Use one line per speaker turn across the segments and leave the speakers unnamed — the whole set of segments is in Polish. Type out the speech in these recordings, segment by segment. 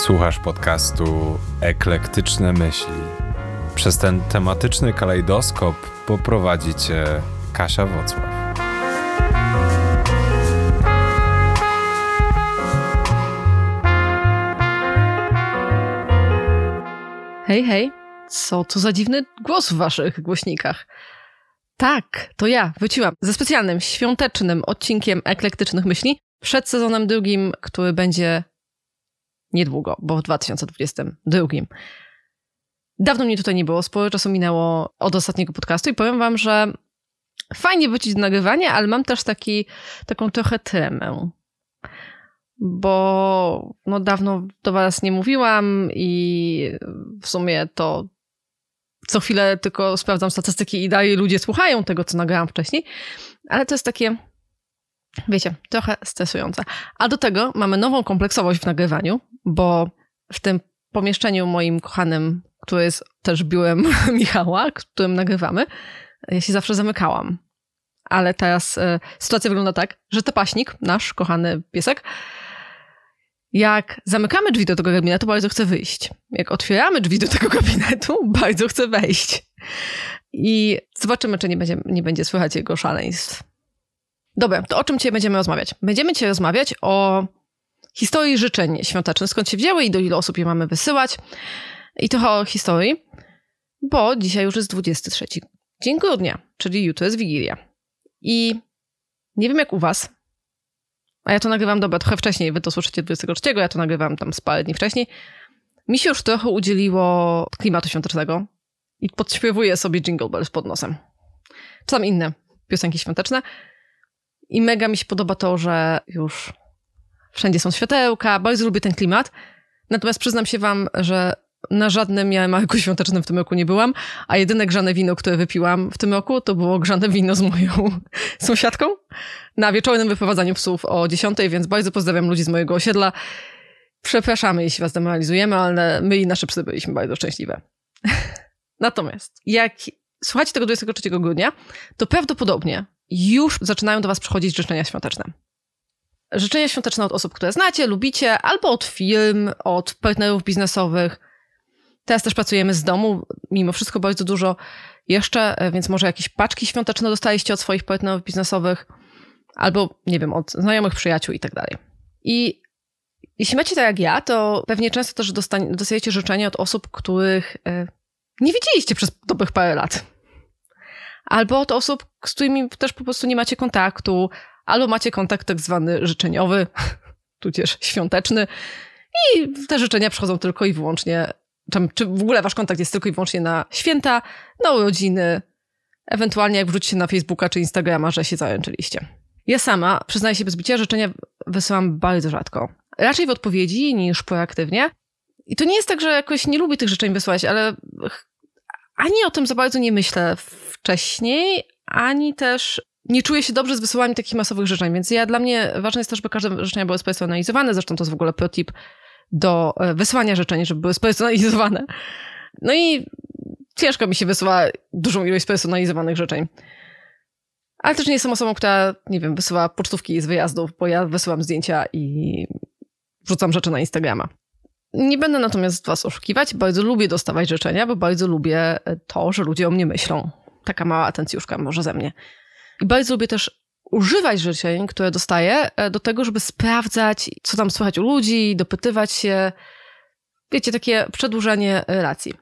Słuchasz podcastu Eklektyczne Myśli. Przez ten tematyczny kalejdoskop poprowadzi cię Kasia Wocław.
Hej, hej, co to za dziwny głos w waszych głośnikach? Tak, to ja wróciłam ze specjalnym, świątecznym odcinkiem eklektycznych myśli przed sezonem drugim, który będzie niedługo, bo w 2022. Dawno mnie tutaj nie było, sporo czasu minęło od ostatniego podcastu i powiem wam, że fajnie wrócić do nagrywania, ale mam też taki, taką trochę tremę. Bo no dawno do was nie mówiłam i w sumie to co chwilę tylko sprawdzam statystyki i dalej ludzie słuchają tego, co nagrałam wcześniej, ale to jest takie wiecie, trochę stresujące. A do tego mamy nową kompleksowość w nagrywaniu, bo w tym pomieszczeniu moim kochanym, które jest też biurem Michała, którym nagrywamy, ja się zawsze zamykałam. Ale teraz y, sytuacja wygląda tak, że tapaśnik, nasz kochany piesek, jak zamykamy drzwi do tego gabinetu, bardzo chce wyjść. Jak otwieramy drzwi do tego gabinetu, bardzo chce wejść. I zobaczymy, czy nie będzie, nie będzie słychać jego szaleństw. Dobra, to o czym dzisiaj będziemy rozmawiać? Będziemy dzisiaj rozmawiać o historii życzeń świątecznych, skąd się wzięły i do ilu osób je mamy wysyłać. I trochę o historii, bo dzisiaj już jest 23 dzień grudnia, czyli jutro jest Wigilia. I nie wiem jak u was, a ja to nagrywam, dobra, trochę wcześniej, wy to słyszycie 23, ja to nagrywam tam z parę dni wcześniej. Mi się już trochę udzieliło klimatu świątecznego i podśpiewuję sobie Jingle Bells pod nosem. Czy tam inne piosenki świąteczne. I mega mi się podoba to, że już wszędzie są światełka, bardzo lubię ten klimat. Natomiast przyznam się wam, że na żadnym jarmarku świątecznym w tym roku nie byłam, a jedyne grzane wino, które wypiłam w tym roku, to było grzane wino z moją sąsiadką na wieczornym wyprowadzaniu psów o 10, więc bardzo pozdrawiam ludzi z mojego osiedla. Przepraszamy, jeśli was demoralizujemy, ale my i nasze psy byliśmy bardzo szczęśliwe. Natomiast jak słuchacie tego 23 grudnia, to prawdopodobnie już zaczynają do Was przychodzić życzenia świąteczne. Życzenia świąteczne od osób, które znacie, lubicie, albo od firm, od partnerów biznesowych. Teraz też pracujemy z domu, mimo wszystko bardzo dużo jeszcze, więc może jakieś paczki świąteczne dostaliście od swoich partnerów biznesowych, albo nie wiem, od znajomych przyjaciół i tak dalej. I jeśli macie tak jak ja, to pewnie często też dostajecie życzenia od osób, których e, nie widzieliście przez dobrych parę lat albo od osób, z którymi też po prostu nie macie kontaktu, albo macie kontakt tak zwany życzeniowy, tudzież świąteczny i te życzenia przychodzą tylko i wyłącznie, czy, w ogóle wasz kontakt jest tylko i wyłącznie na święta, na urodziny, ewentualnie jak wrzucicie na Facebooka czy Instagrama, że się załączyliście. Ja sama, przyznaję się bez bicia, życzenia wysyłam bardzo rzadko. Raczej w odpowiedzi niż proaktywnie. I to nie jest tak, że jakoś nie lubię tych życzeń wysłać, ale ani o tym za bardzo nie myślę wcześniej, ani też nie czuję się dobrze z wysyłaniem takich masowych życzeń, więc ja, dla mnie ważne jest to, żeby każde życzenia były spersonalizowane, zresztą to jest w ogóle protip do e, wysyłania życzeń, żeby były spersonalizowane. No i ciężko mi się wysyła dużą ilość spersonalizowanych życzeń. Ale też nie jestem osobą, która, nie wiem, wysyła pocztówki z wyjazdów, bo ja wysyłam zdjęcia i wrzucam rzeczy na Instagrama. Nie będę natomiast was oszukiwać, bardzo lubię dostawać życzenia, bo bardzo lubię to, że ludzie o mnie myślą. Taka mała atencjuszka może ze mnie. I bardzo lubię też używać życzeń, które dostaję, e, do tego, żeby sprawdzać, co tam słychać u ludzi, dopytywać się. Wiecie, takie przedłużanie relacji.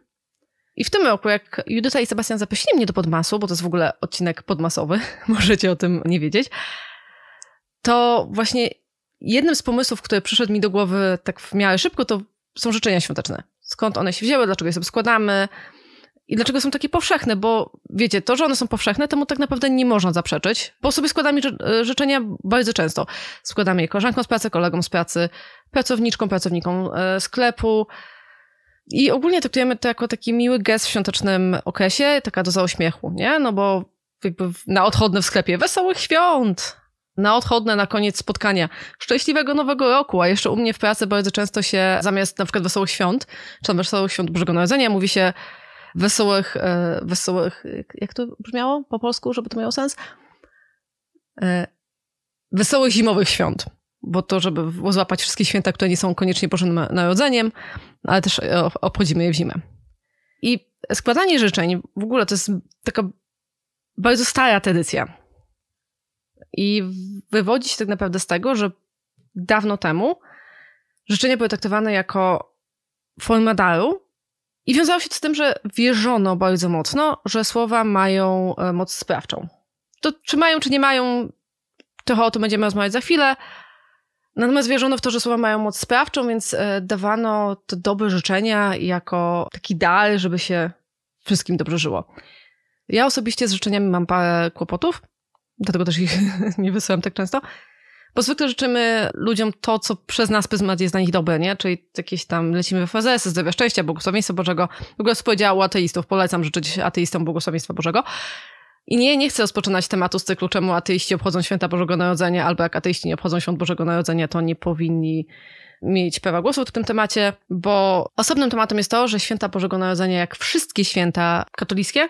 I w tym roku, jak Judyta i Sebastian zaprosili mnie do Podmasu, bo to jest w ogóle odcinek podmasowy, możecie o tym nie wiedzieć, to właśnie jednym z pomysłów, który przyszedł mi do głowy tak w miarę szybko, to są życzenia świąteczne. Skąd one się wzięły, dlaczego je sobie składamy i dlaczego są takie powszechne, bo wiecie, to, że one są powszechne, temu tak naprawdę nie można zaprzeczyć, bo sobie składamy e, życzenia bardzo często. Składamy je koleżankom z pracy, kolegom z pracy, pracowniczkom, pracownikom e, sklepu, i ogólnie traktujemy to jako taki miły gest w świątecznym okresie, taka doza uśmiechu, nie? No bo jakby na odchodne w sklepie wesołych świąt, na odchodne na koniec spotkania. Szczęśliwego Nowego Roku, a jeszcze u mnie w pracy bardzo często się zamiast na przykład wesołych świąt, czy tam wesołych świąt Bożego Narodzenia mówi się wesołych, e, wesołych, jak to brzmiało po polsku, żeby to miało sens? E, wesołych zimowych świąt. bo to, żeby złapać wszystkie święta, które nie są koniecznie Bożym Narodzeniem, ale też obchodzimy je w zimę. I składanie życzeń w ogóle to jest taka bardzo stara tradycja. I wywodzi się tak naprawdę z tego, że dawno temu życzenia były traktowane jako forma daru i wiązało się to z tym, że wierzono bardzo mocno, że słowa mają e, moc sprawczą. To czy mają, czy nie mają, trochę o tym będziemy rozmawiać za chwilę. Natomiast wierzono w to, że słowa mają moc sprawczą, więc e, dawano te dobre życzenia jako taki dar, żeby się wszystkim dobrze żyło. Ja osobiście z życzeniami mam parę kłopotów, dlatego też ich nie wysyłam tak często. Bo zwykle życzymy ludziom to, co przez nas pryzmat jest dla nich dobre, nie? Czyli jakieś tam lecimy w fazesy, zdrowia, szczęścia, błogosławieństwa Bożego. W ogóle powiedziała ateistów, polecam życzyć ateistom błogosławieństwa Bożego. I nie, nie chcę rozpoczynać tematu z cyklu, czemu ateiści obchodzą święta Bożego Narodzenia, albo jak ateiści nie obchodzą świąt Bożego Narodzenia, to nie powinni mieć prawa głosu w tym temacie, bo osobnym tematem jest to, że święta Bożego Narodzenia, jak wszystkie święta katolickie,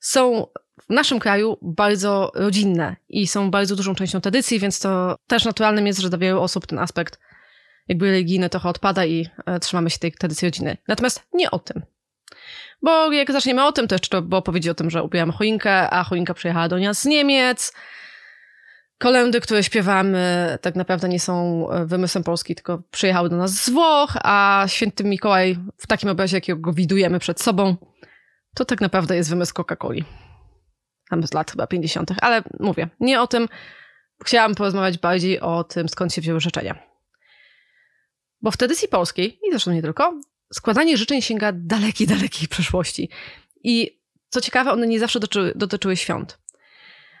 są w naszym kraju bardzo rodzinne i są bardzo dużą częścią tradycji, więc to też naturalnym jest, że dla wielu osób ten aspekt jakby religijny trochę odpada i e, trzymamy się tej tradycji rodziny. Natomiast nie o tym. Bo jak zaczniemy o tym, to jeszcze było powiedzieć o tym, że ubieramy choinkę, a choinka przyjechała do nas z Niemiec. Kolendy, które śpiewamy, tak naprawdę nie są e, wymysłem Polski, tylko przyjechały do nas z Włoch, a święty Mikołaj w takim obrazie, jakiego go widujemy przed sobą, to tak naprawdę jest wymysł Coca-Coli. Tam z lat chyba 50., ale mówię, nie o tym. Chciałam porozmawiać bardziej o tym, skąd się wzięły życzenia. Bo w tradycji polskiej, i zresztą nie tylko, składanie życzeń sięga dalekiej, dalekiej przeszłości. I co ciekawe, one nie zawsze dotyczyły, dotyczyły świąt.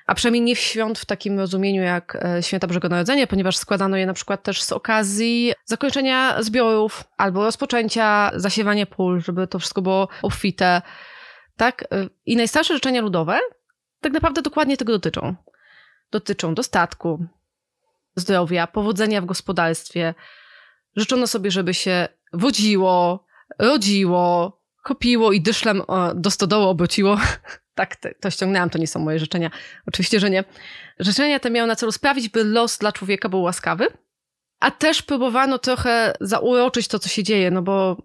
A przynajmniej nie w świąt w takim rozumieniu jak e, święta Bożego Narodzenia, ponieważ składano je na przykład też z okazji zakończenia zbiorów albo rozpoczęcia zasiewania pól, żeby to wszystko było obfite. Tak? E, I najstarsze życzenia ludowe tak naprawdę dokładnie tego dotyczą. Dotyczą dostatku, zdrowia, powodzenia w gospodarstwie. Życzono sobie, żeby się wodziło, rodziło, kopiło i dyszlem do stodoły obróciło. tak, to ściągnęłam, to nie są moje życzenia. Oczywiście, że nie. Życzenia te miały na celu sprawić, by los dla człowieka był łaskawy, a też próbowano trochę zauroczyć to, co się dzieje, no bo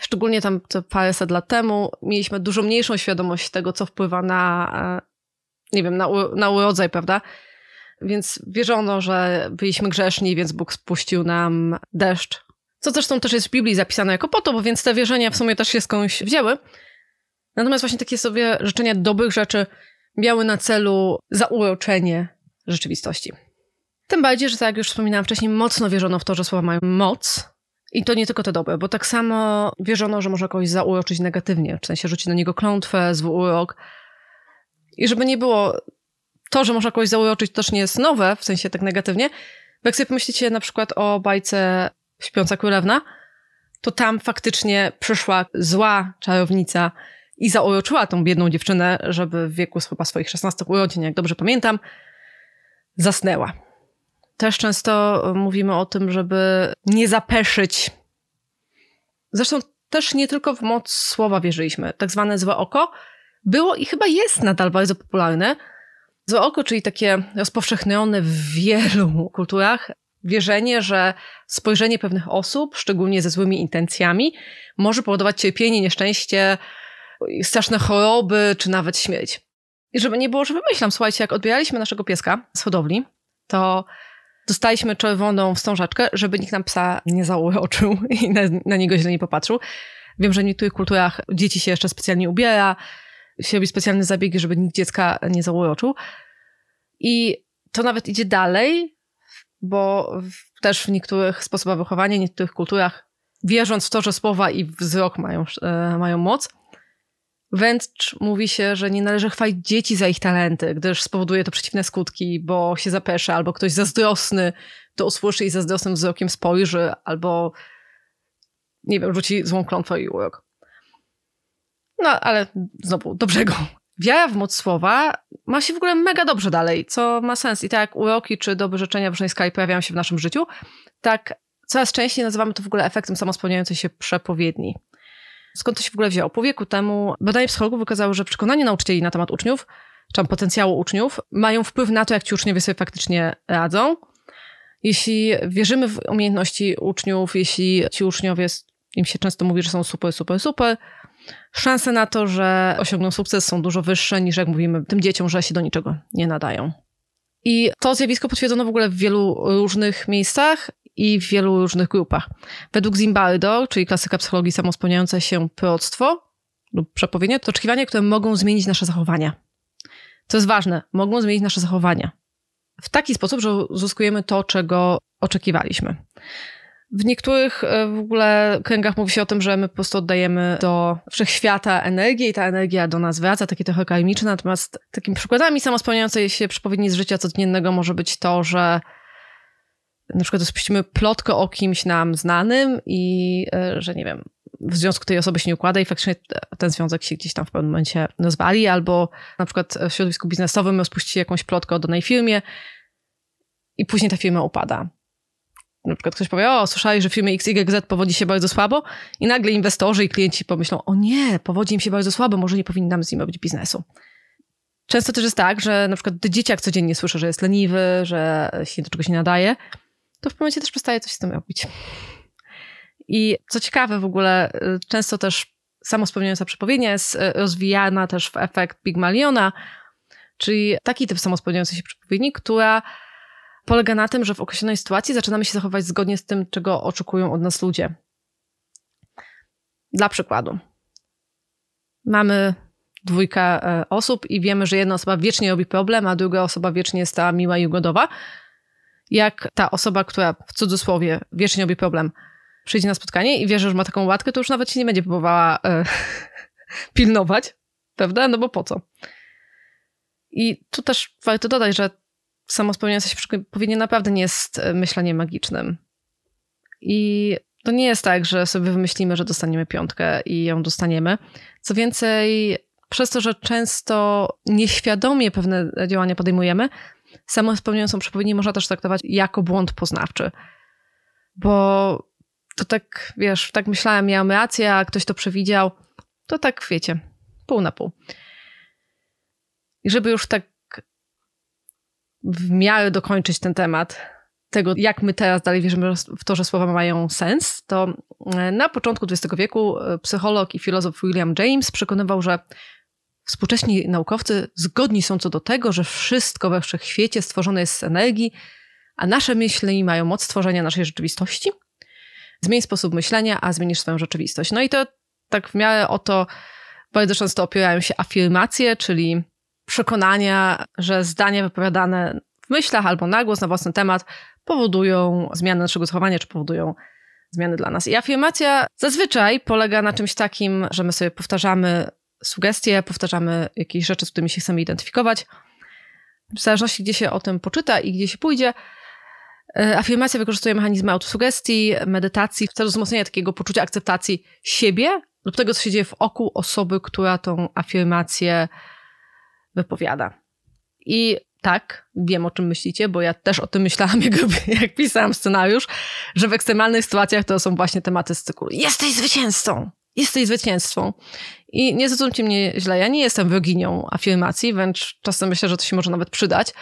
szczególnie tam te paręset lat temu mieliśmy dużo mniejszą świadomość tego, co wpływa na, e, nie wiem, na, na urodzaj, prawda? Więc wierzono, że byliśmy grzeszni, więc Bóg spuścił nam deszcz co zresztą też jest w Biblii zapisane jako potop, więc te wierzenia w sumie też się skądś wzięły. Natomiast właśnie takie sobie życzenia dobrych rzeczy miały na celu zauroczenie rzeczywistości. Tym bardziej, że tak jak już wspominałam wcześniej, mocno wierzono w to, że słowa mają moc. I to nie tylko te dobre, bo tak samo wierzono, że może kogoś zauroczyć negatywnie, w sensie rzucić na niego klątwę, zły urok. I żeby nie było, to, że można kogoś zauroczyć, też nie jest nowe, w sensie tak negatywnie. Bo jak sobie pomyślicie na przykład o bajce Śpiąca Królewna, to tam faktycznie przyszła zła czarownica i zaoroczyła tą biedną dziewczynę, żeby w wieku chyba swoich 16 urodzin, jak dobrze pamiętam, zasnęła. Też często mówimy o tym, żeby nie zapeszyć. Zresztą też nie tylko w moc słowa wierzyliśmy. Tak zwane złe oko było i chyba jest nadal bardzo popularne. Złe oko, czyli takie rozpowszechnione w wielu kulturach, wierzenie, że spojrzenie pewnych osób, szczególnie ze złymi intencjami, może powodować cierpienie, nieszczęście, straszne choroby, czy nawet śmierć. I żeby nie było, że wymyślam, słuchajcie, jak odbieraliśmy naszego pieska z hodowli, to dostaliśmy czerwoną wstążaczkę, żeby nikt nam psa nie zauroczył i na, na niego źle nie popatrzył. Wiem, że w niektórych kulturach dzieci się jeszcze specjalnie ubiera, się robi specjalne zabiegi, żeby nikt dziecka nie zauroczył. I to nawet idzie dalej, bo w, też w niektórych sposobach wychowania, w niektórych kulturach, wierząc w to, że słowa i wzrok mają, e, mają moc, wręcz mówi się, że nie należy chwalić dzieci za ich talenty, gdyż spowoduje to przeciwne skutki, bo się zapesze, albo ktoś zazdrosny to usłyszy i zazdrosnym wzrokiem spojrzy, albo nie wiem, rzuci złą klątwę i urok. No, ale znowu, do brzegu wiara w moc słowa ma się w ogóle mega dobrze dalej, co ma sens. I tak jak uroki czy dobre życzenia skali pojawiają się w naszym życiu, tak coraz częściej nazywamy to w ogóle efektem samospełniającej się przepowiedni. Skąd to się w ogóle wzięło? Po wieku temu badania psychologów wykazały, że przekonanie nauczycieli na temat uczniów, czy tam potencjału uczniów, mają wpływ na to, jak ci uczniowie sobie faktycznie radzą. Jeśli wierzymy w umiejętności uczniów, jeśli ci uczniowie, im się często mówi, że są super, super, super, szanse na to, że osiągną sukces są dużo wyższe niż jak mówimy tym dzieciom, że się do niczego nie nadają. I to zjawisko potwierdzono w ogóle w wielu różnych miejscach i w wielu różnych grupach. Według Zimbardo, czyli klasyka psychologii samospełniające się proroctwo lub przepowiednie, to oczekiwania, które mogą zmienić nasze zachowania. To jest ważne, mogą zmienić nasze zachowania. W taki sposób, że uzyskujemy to, czego oczekiwaliśmy. W niektórych e, w ogóle kręgach mówi się o tym, że my po prostu oddajemy do wszechświata energię i ta energia do nas wraca, takie trochę karmiczne. Natomiast takimi przykładami samospełniającej się przepowiedni z życia codziennego może być to, że na przykład rozpuścimy plotkę o kimś nam znanym i e, że nie wiem, w związku tej osoby się nie układa i faktycznie ten związek się gdzieś tam w pewnym momencie rozwali, albo na przykład w środowisku biznesowym rozpuści jakąś plotkę o danej firmie i później ta firma upada. Na przykład ktoś powie, o, słyszałeś, że firmy XYZ powodzi się bardzo słabo? I nagle inwestorzy i klienci pomyślą, o nie, powodzi im się bardzo słabo, może nie powinnam z nim robić biznesu. Często też jest tak, że na przykład dzieciak codziennie słyszy, że jest leniwy, że się do czegoś nie nadaje, to w momencie też przestaje coś z tym robić. I co ciekawe w ogóle, y, często też samo spełniająca przepowiednia jest y, rozwijana też w efekt Pygmaliona, czyli taki typ samospełniającej się przepowiedni, która polega na tym, że w określonej sytuacji zaczynamy się zachować zgodnie z tym, czego oczekują od nas ludzie. Dla przykładu. Mamy dwójkę e, osób i wiemy, że jedna osoba wiecznie robi problem, a druga osoba wiecznie jest ta miła i ugodowa. Jak ta osoba, która w cudzysłowie wiecznie robi problem, przyjdzie na spotkanie i wie, że ma taką łatkę, to już nawet się nie będzie próbowała e, pilnować, prawda? No bo po co? I tu też warto dodać, że samo spełniające się przepowiednie naprawdę nie jest e, myśleniem magicznym. I to nie jest tak, że sobie wymyślimy, że dostaniemy piątkę i ją dostaniemy. Co więcej, przez to, że często nieświadomie pewne działania podejmujemy, samo spełniającą przepowiednię można też traktować jako błąd poznawczy. Bo to tak, wiesz, tak myślałem, miałem rację, a ktoś to przewidział, to tak, wiecie, pół na pół. I żeby już tak w miarę dokończyć ten temat tego, jak my teraz dalej wierzymy w to, że słowa mają sens, to e, na początku XX wieku e, psycholog i filozof William James przekonywał, że współcześni naukowcy zgodni są co do tego, że wszystko we wszechświecie stworzone jest z energii, a nasze myśli mają moc stworzenia naszej rzeczywistości. Zmień sposób myślenia, a zmienisz swoją rzeczywistość. No i to tak w miarę o to bardzo często opierają się afirmacje, czyli przekonania, że zdania wypowiadane w myślach albo na głos na własny temat powodują zmianę naszego zachowania, czy powodują zmiany dla nas. I afirmacja zazwyczaj polega na czymś takim, że my sobie powtarzamy sugestie, powtarzamy jakieś rzeczy, z którymi się chcemy identyfikować. W zależności, gdzie się o tym poczyta i gdzie się pójdzie, e, afirmacja wykorzystuje mechanizmy autosugestii, medytacji w celu wzmocnienia takiego poczucia akceptacji siebie lub tego, co się dzieje w oku osoby, która tą afirmację wypowiada. I tak, wiem o czym myślicie, bo ja też o tym myślałam, jak, jak pisałam scenariusz, że w ekstremalnych sytuacjach to są właśnie tematy z cyklu jesteś zwycięzcą, jesteś zwycięstwą. I nie zrozumcie mnie źle, ja nie jestem wroginią afirmacji, wręcz czasem myślę, że to się może nawet przydać,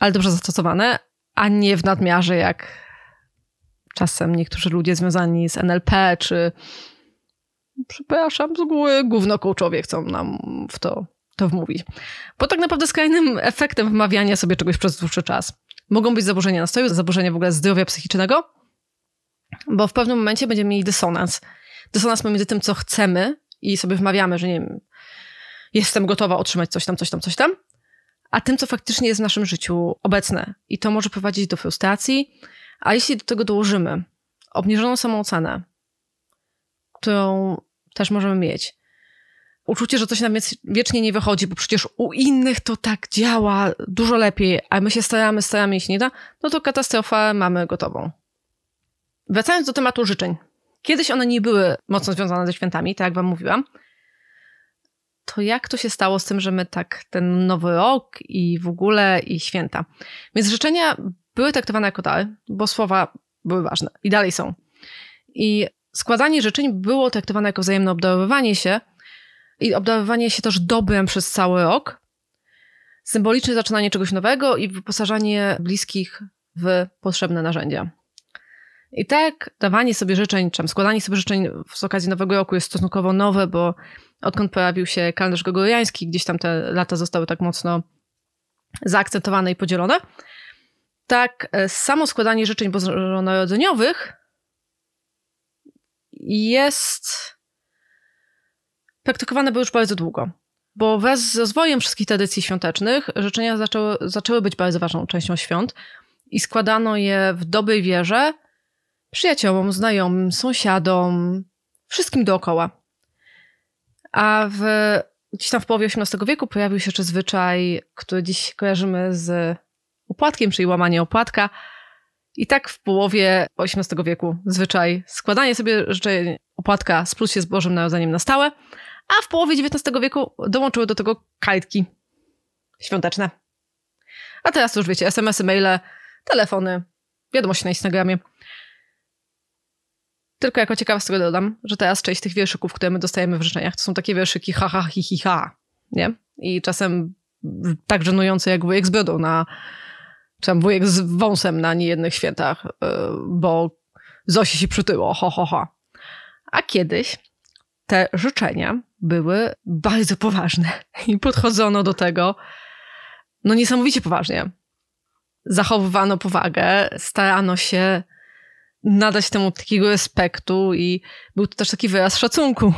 ale dobrze zastosowane, a nie w nadmiarze jak czasem niektórzy ludzie związani z NLP, czy przepraszam, z góry gówno coachowie chcą nam w to to wmówić. Bo tak naprawdę skrajnym efektem wmawiania sobie czegoś przez dłuższy czas mogą być zaburzenia nastroju, zaburzenia w ogóle zdrowia psychicznego, bo w pewnym momencie będziemy mieli dysonans. Dysonans pomiędzy tym, co chcemy i sobie wmawiamy, że nie wiem, jestem gotowa otrzymać coś tam, coś tam, coś tam, a tym, co faktycznie jest w naszym życiu obecne. I to może prowadzić do frustracji, a jeśli do tego dołożymy obniżoną samoocenę, którą też możemy mieć, uczucie, że coś nam wiecznie nie wychodzi, bo przecież u innych to tak działa dużo lepiej, a my się staramy, staramy i się nie da, no to katastrofę mamy gotową. Wracając do tematu życzeń. Kiedyś one nie były mocno związane ze świętami, tak jak wam mówiłam. To jak to się stało z tym, że my tak ten nowy rok i w ogóle i święta. Więc życzenia były traktowane jako dary, bo słowa były ważne i dalej są. I składanie życzeń było traktowane jako wzajemne obdarowywanie się, i obdarowanie się też dobrem przez cały rok, symboliczne zaczynanie czegoś nowego i wyposażanie bliskich w potrzebne narzędzia. I tak dawanie sobie życzeń, czy składanie sobie życzeń z okazji Nowego Roku jest stosunkowo nowe, bo odkąd pojawił się kalendarz gregoriański, gdzieś tam te lata zostały tak mocno zaakcentowane i podzielone. Tak, e, samo składanie życzeń bożonarodzeniowych jest praktykowane było już bardzo długo. Bo wraz z rozwojem wszystkich tradycji świątecznych życzenia zaczęły, zaczęły być bardzo ważną częścią świąt i składano je w dobrej wierze przyjaciołom, znajomym, sąsiadom, wszystkim dookoła. A w, gdzieś tam w połowie XVIII wieku pojawił się jeszcze zwyczaj, który dziś kojarzymy z opłatkiem, czyli łamanie opłatka. I tak w połowie XVIII wieku zwyczaj składanie sobie życzeń opłatka splósł się z Bożym Narodzeniem na stałe, a w połowie XIX wieku dołączyły do tego kajtki świąteczne. A teraz już wiecie, SMS-y, maile, telefony, wiadomości na Instagramie. Tylko jako ciekawostkę dodam, że teraz część tych wierszyków, które my dostajemy w życzeniach, to są takie wierszyki ha, ha, hi, hi, ha, nie? I czasem tak żenujące jak wujek z brodą na, czy tam wujek z wąsem na niejednych świętach, yy, bo Zosi się przytyło, ho, ho, ho. A kiedyś te życzenia były bardzo poważne i podchodzono do tego no niesamowicie poważnie. Zachowywano powagę, starano się nadać temu takiego respektu i był to też taki wyraz szacunku.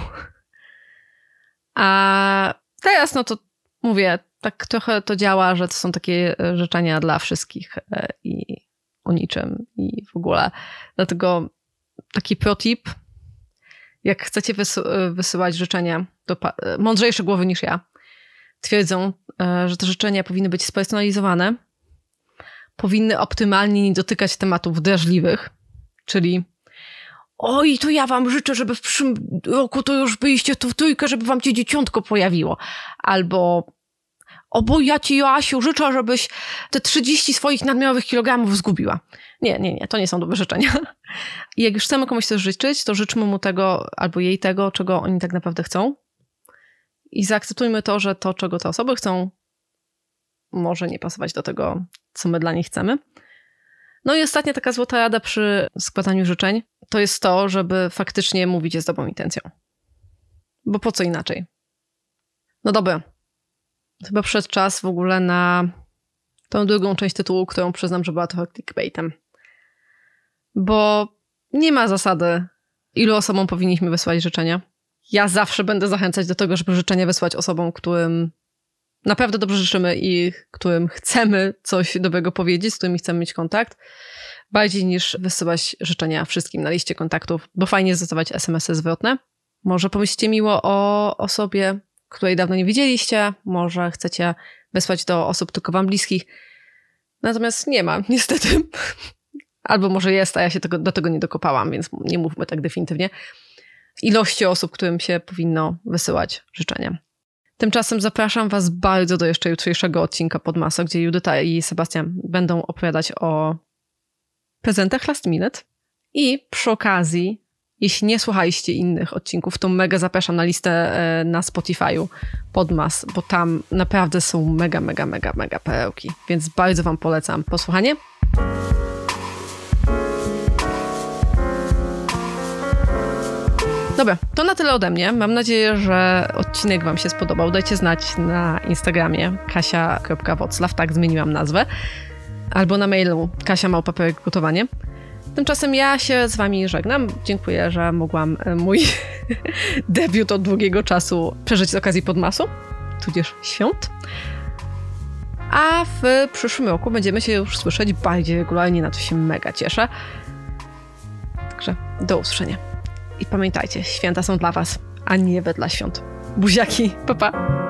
A teraz, no to mówię, tak trochę to działa, że to są takie życzenia dla wszystkich e, i o niczym i w ogóle. Dlatego taki protip, jak chcecie wysyłać życzenia do mądrzejsze głowy niż ja, twierdzą, e, że te życzenia powinny być spersonalizowane, powinny optymalnie nie dotykać tematów drażliwych, Czyli oj, to ja wam życzę, żeby w przyszłym roku to już byliście tu w trójkę, żeby wam cię dzieciątko pojawiło. Albo o ja ci, Joasiu, życzę, żebyś te 30 swoich nadmiarowych kilogramów zgubiła. Nie, nie, nie, to nie są dobre życzenia. I jak już chcemy komuś coś życzyć, to życzmy mu tego albo jej tego, czego oni tak naprawdę chcą. I zaakceptujmy to, że to, czego te osoby chcą, może nie pasować do tego, co my dla nich chcemy. No i ostatnia taka złota rada przy składaniu życzeń to jest to, żeby faktycznie mówić je z dobrą intencją. Bo po co inaczej? No dobra. Chyba przyszedł czas w ogóle na tą drugą część tytułu, którą przyznam, że była trochę clickbaitem. Bo nie ma zasady, ilu osobom powinniśmy wysłać życzenia. Ja zawsze będę zachęcać do tego, żeby życzenia wysłać osobom, którym naprawdę dobrze życzymy i którym chcemy coś dobrego powiedzieć, z którymi chcemy mieć kontakt, bardziej niż wysyłać życzenia wszystkim na liście kontaktów, bo fajnie zdobywać SMS-y zwrotne. Może pomyślcie miło o osobie, której dawno nie widzieliście, może chcecie wysłać do osób tylko wam bliskich. Natomiast nie ma, niestety. Albo może jest, a ja się tego, do tego nie dokopałam, więc nie mówmy tak definitywnie. Ilości osób, którym się powinno wysyłać życzenia. Tymczasem zapraszam Was bardzo do jeszcze jutrzejszego odcinka Podmaso, gdzie Judyta i Sebastian będą opowiadać o prezentach last minute. I przy okazji, jeśli nie słuchaliście innych odcinków, to mega zapraszam na listę e, na Spotify'u Podmas, bo tam naprawdę są mega, mega, mega, mega perełki. Więc bardzo Wam polecam posłuchanie. Dobra, to na tyle ode mnie. Mam nadzieję, że odcinek Wam się spodobał. Dajcie znać na Instagramie kasia.woclaw, tak zmieniłam nazwę, albo na mailu kasia gotowanie. Tymczasem ja się z Wami żegnam. Dziękuję, że mogłam e, mój debiut od długiego czasu przeżyć z okazji podmasu, tudzież świąt. A w przyszłym roku będziemy się już słyszeć bardziej regularnie, na to się mega cieszę. Także do usłyszenia. I pamiętajcie, święta są dla Was, a nie wedle świąt. Buziaki, papa. Pa.